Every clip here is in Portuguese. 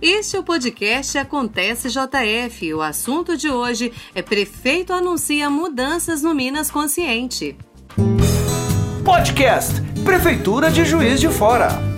Este é o podcast Acontece JF. O assunto de hoje é Prefeito anuncia mudanças no Minas Consciente. Podcast Prefeitura de Juiz de Fora.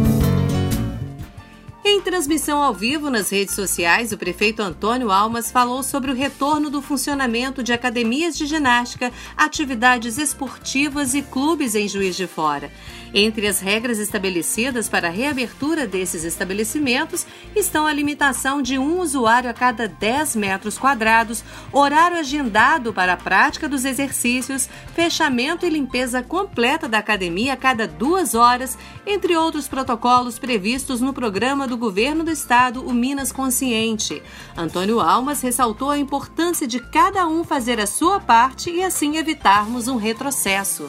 Em transmissão ao vivo nas redes sociais, o prefeito Antônio Almas falou sobre o retorno do funcionamento de academias de ginástica, atividades esportivas e clubes em Juiz de Fora. Entre as regras estabelecidas para a reabertura desses estabelecimentos estão a limitação de um usuário a cada 10 metros quadrados, horário agendado para a prática dos exercícios, fechamento e limpeza completa da academia a cada duas horas, entre outros protocolos previstos no programa do do governo do estado, o Minas Consciente. Antônio Almas ressaltou a importância de cada um fazer a sua parte e assim evitarmos um retrocesso.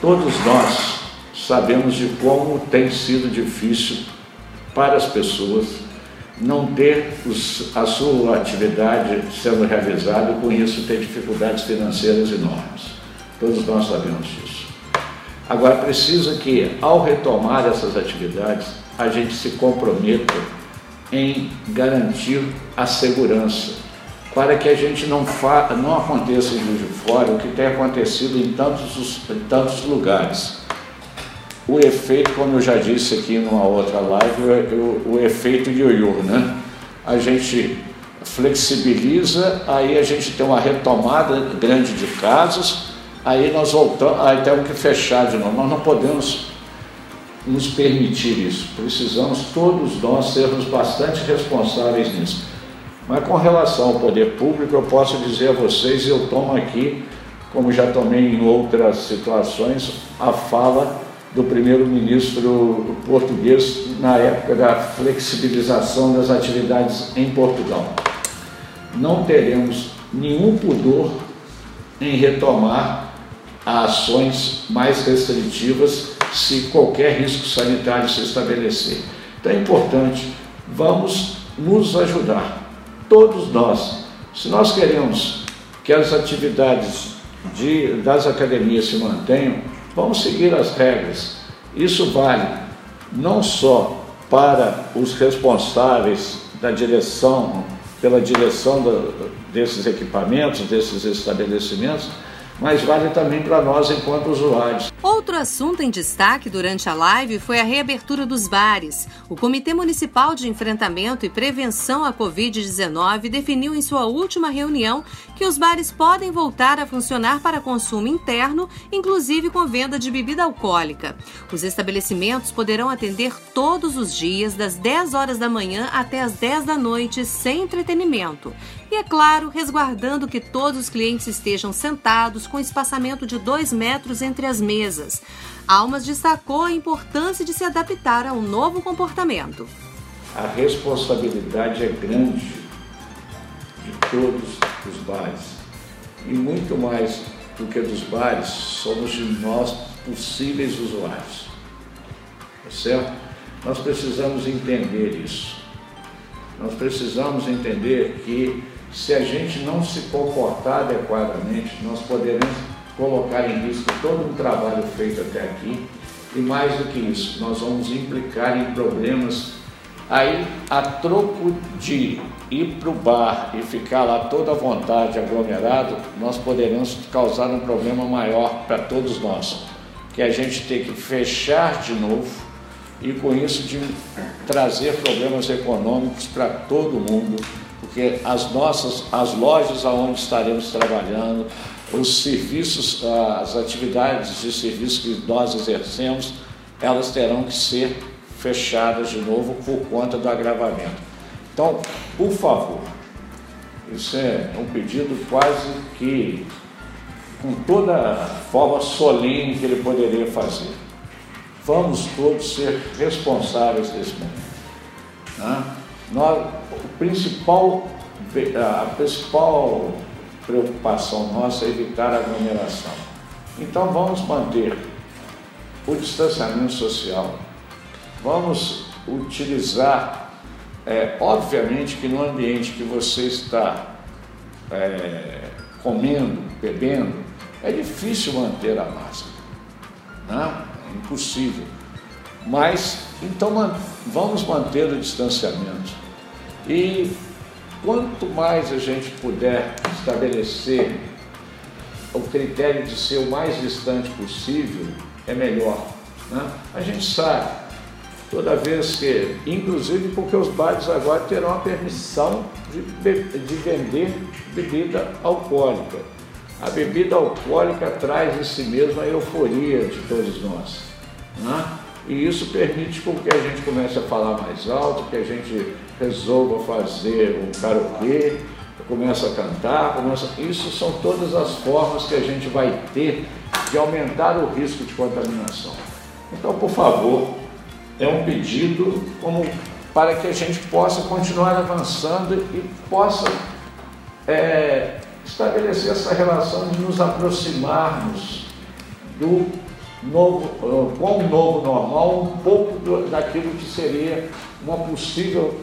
Todos nós sabemos de como tem sido difícil para as pessoas não ter os, a sua atividade sendo realizada e com isso ter dificuldades financeiras enormes. Todos nós sabemos disso. Agora, precisa que, ao retomar essas atividades, a gente se comprometa em garantir a segurança, para que a gente não, não aconteça de Fora o que tem acontecido em tantos, em tantos lugares. O efeito, como eu já disse aqui numa outra live, o, o efeito de ioiô, né? A gente flexibiliza, aí a gente tem uma retomada grande de casos, aí nós voltamos, aí temos que fechar de novo. Nós não podemos nos permitir isso. Precisamos todos nós sermos bastante responsáveis nisso. Mas com relação ao poder público, eu posso dizer a vocês, eu tomo aqui, como já tomei em outras situações, a fala do primeiro-ministro português na época da flexibilização das atividades em Portugal. Não teremos nenhum pudor em retomar ações mais restritivas se qualquer risco sanitário se estabelecer. Então é importante, vamos nos ajudar, todos nós. Se nós queremos que as atividades de, das academias se mantenham, vamos seguir as regras. Isso vale não só para os responsáveis da direção, pela direção do, desses equipamentos, desses estabelecimentos, mas vale também para nós enquanto usuários. Outro assunto em destaque durante a live foi a reabertura dos bares. O Comitê Municipal de Enfrentamento e Prevenção à Covid-19 definiu em sua última reunião que os bares podem voltar a funcionar para consumo interno, inclusive com venda de bebida alcoólica. Os estabelecimentos poderão atender todos os dias, das 10 horas da manhã até as 10 da noite, sem entretenimento. E, é claro, resguardando que todos os clientes estejam sentados com espaçamento de 2 metros entre as mesas. Almas destacou a importância de se adaptar a um novo comportamento. A responsabilidade é grande de todos os bares. E muito mais do que dos bares, somos de nós possíveis usuários. Tá certo? Nós precisamos entender isso. Nós precisamos entender que se a gente não se comportar adequadamente, nós poderemos colocar em risco todo um trabalho feito até aqui. E mais do que isso, nós vamos implicar em problemas aí a troco de ir para o bar e ficar lá toda à vontade, aglomerado, nós poderemos causar um problema maior para todos nós, que a gente tem que fechar de novo e com isso de trazer problemas econômicos para todo mundo porque as nossas, as lojas aonde estaremos trabalhando, os serviços, as atividades de serviço que nós exercemos, elas terão que ser fechadas de novo por conta do agravamento. Então, por favor, isso é um pedido quase que com toda a forma solene que ele poderia fazer. Vamos todos ser responsáveis desse momento. Né? Nós, o principal, a principal preocupação nossa é evitar aglomeração. Então vamos manter o distanciamento social, vamos utilizar, é, obviamente que no ambiente que você está é, comendo, bebendo, é difícil manter a máscara, né? é impossível. Mas então vamos manter o distanciamento E quanto mais a gente puder estabelecer o critério de ser o mais distante possível, é melhor. Né? A gente sabe, toda vez que, inclusive porque os bares agora terão a permissão de, de vender bebida alcoólica. A bebida alcoólica traz em si mesma a euforia de todos nós. Né? E isso permite com que a gente comece a falar mais alto, que a gente resolva fazer um karaokê, começa a cantar, começa... isso são todas as formas que a gente vai ter de aumentar o risco de contaminação. Então, por favor, é um pedido como para que a gente possa continuar avançando e possa é, estabelecer essa relação de nos aproximarmos do novo, com o novo normal, um pouco do, daquilo que seria uma possível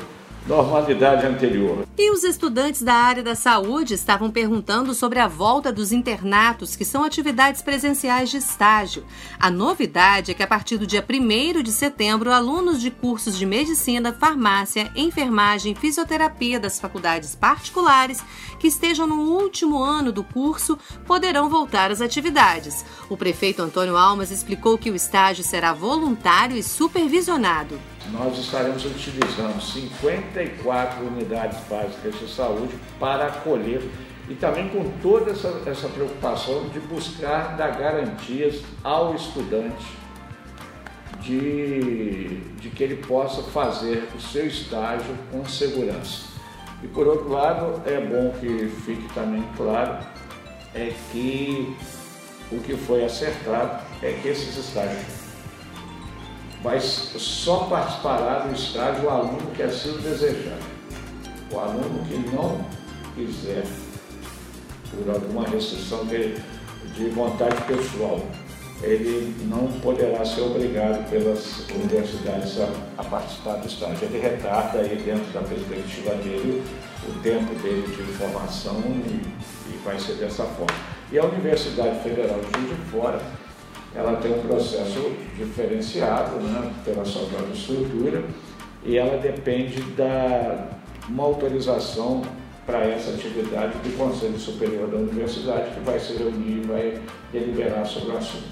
normalidade anterior. E os estudantes da área da saúde estavam perguntando sobre a volta dos internatos, que são atividades presenciais de estágio. A novidade é que a partir do dia 1 de setembro, alunos de cursos de medicina, farmácia, enfermagem, fisioterapia das faculdades particulares que estejam no último ano do curso poderão voltar às atividades. O prefeito Antônio Almas explicou que o estágio será voluntário e supervisionado nós estaremos utilizando 54 unidades básicas de saúde para acolher e também com toda essa, essa preocupação de buscar dar garantias ao estudante de, de que ele possa fazer o seu estágio com segurança. E por outro lado, é bom que fique também claro é que o que foi acertado é que esses estágios vai só participará do estágio o aluno que assim o desejar. O aluno que não quiser, por alguma restrição de, de vontade pessoal, ele não poderá ser obrigado pelas universidades a, a, participar do estágio. Ele retarda aí dentro da perspectiva dele o tempo dele de formação e, e vai ser dessa forma. E a Universidade Federal de Juiz de Fora ela tem um processo diferenciado né, pela sua própria estrutura e ela depende da uma autorização para essa atividade do Conselho Superior da Universidade, que vai se reunir e vai deliberar sobre o assunto.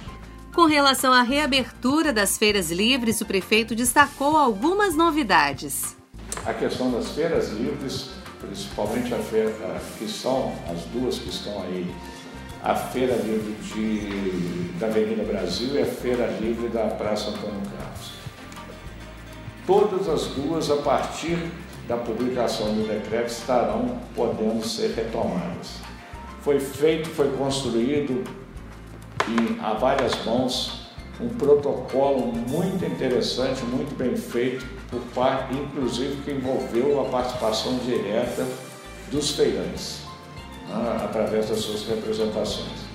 Com relação à reabertura das feiras livres, o prefeito destacou algumas novidades. A questão das feiras livres, principalmente a feira, que são as duas que estão aí a Feira Livre de, da Avenida Brasil e a Feira Livre da Praça Antônio Carlos. Todas as duas, a partir da publicação do decreto, estarão podendo ser retomadas. Foi feito, foi construído em, a várias mãos um protocolo muito interessante, muito bem feito, por parte, inclusive que envolveu a participação direta dos feirantes né, através das suas representações.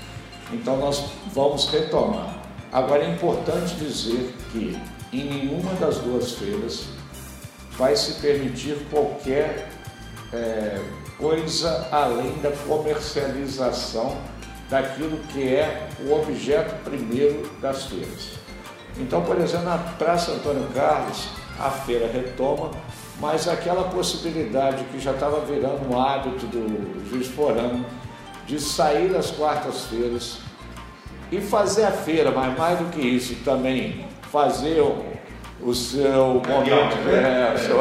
Então nós vamos retomar. Agora é importante dizer que em nenhuma das duas feiras vai se permitir qualquer é, coisa além da comercialização daquilo que é o objeto primeiro das feiras. Então, por exemplo, na Praça Antônio Carlos, a feira retoma mas aquela possibilidade que já estava virando um hábito do juiz forano de sair das quartas-feiras e fazer a feira, mas mais do que isso, também fazer o, o seu momento, é, o seu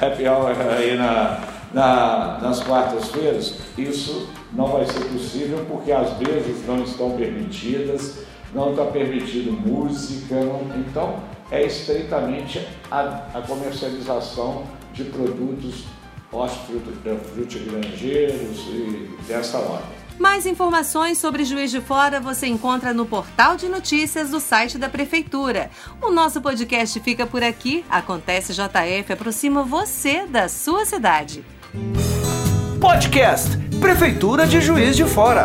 happy hour aí na, na, nas quartas-feiras, isso não vai ser possível porque as mesas não estão permitidas, não está permitido música, não, então é estreitamente a, a comercialização de produtos hortifrutigranjeiros e dessa ordem. Mais informações sobre Juiz de Fora você encontra no portal de notícias do site da Prefeitura. O nosso podcast fica por aqui. Acontece JF aproxima você da sua cidade. Podcast Prefeitura de Juiz de Fora.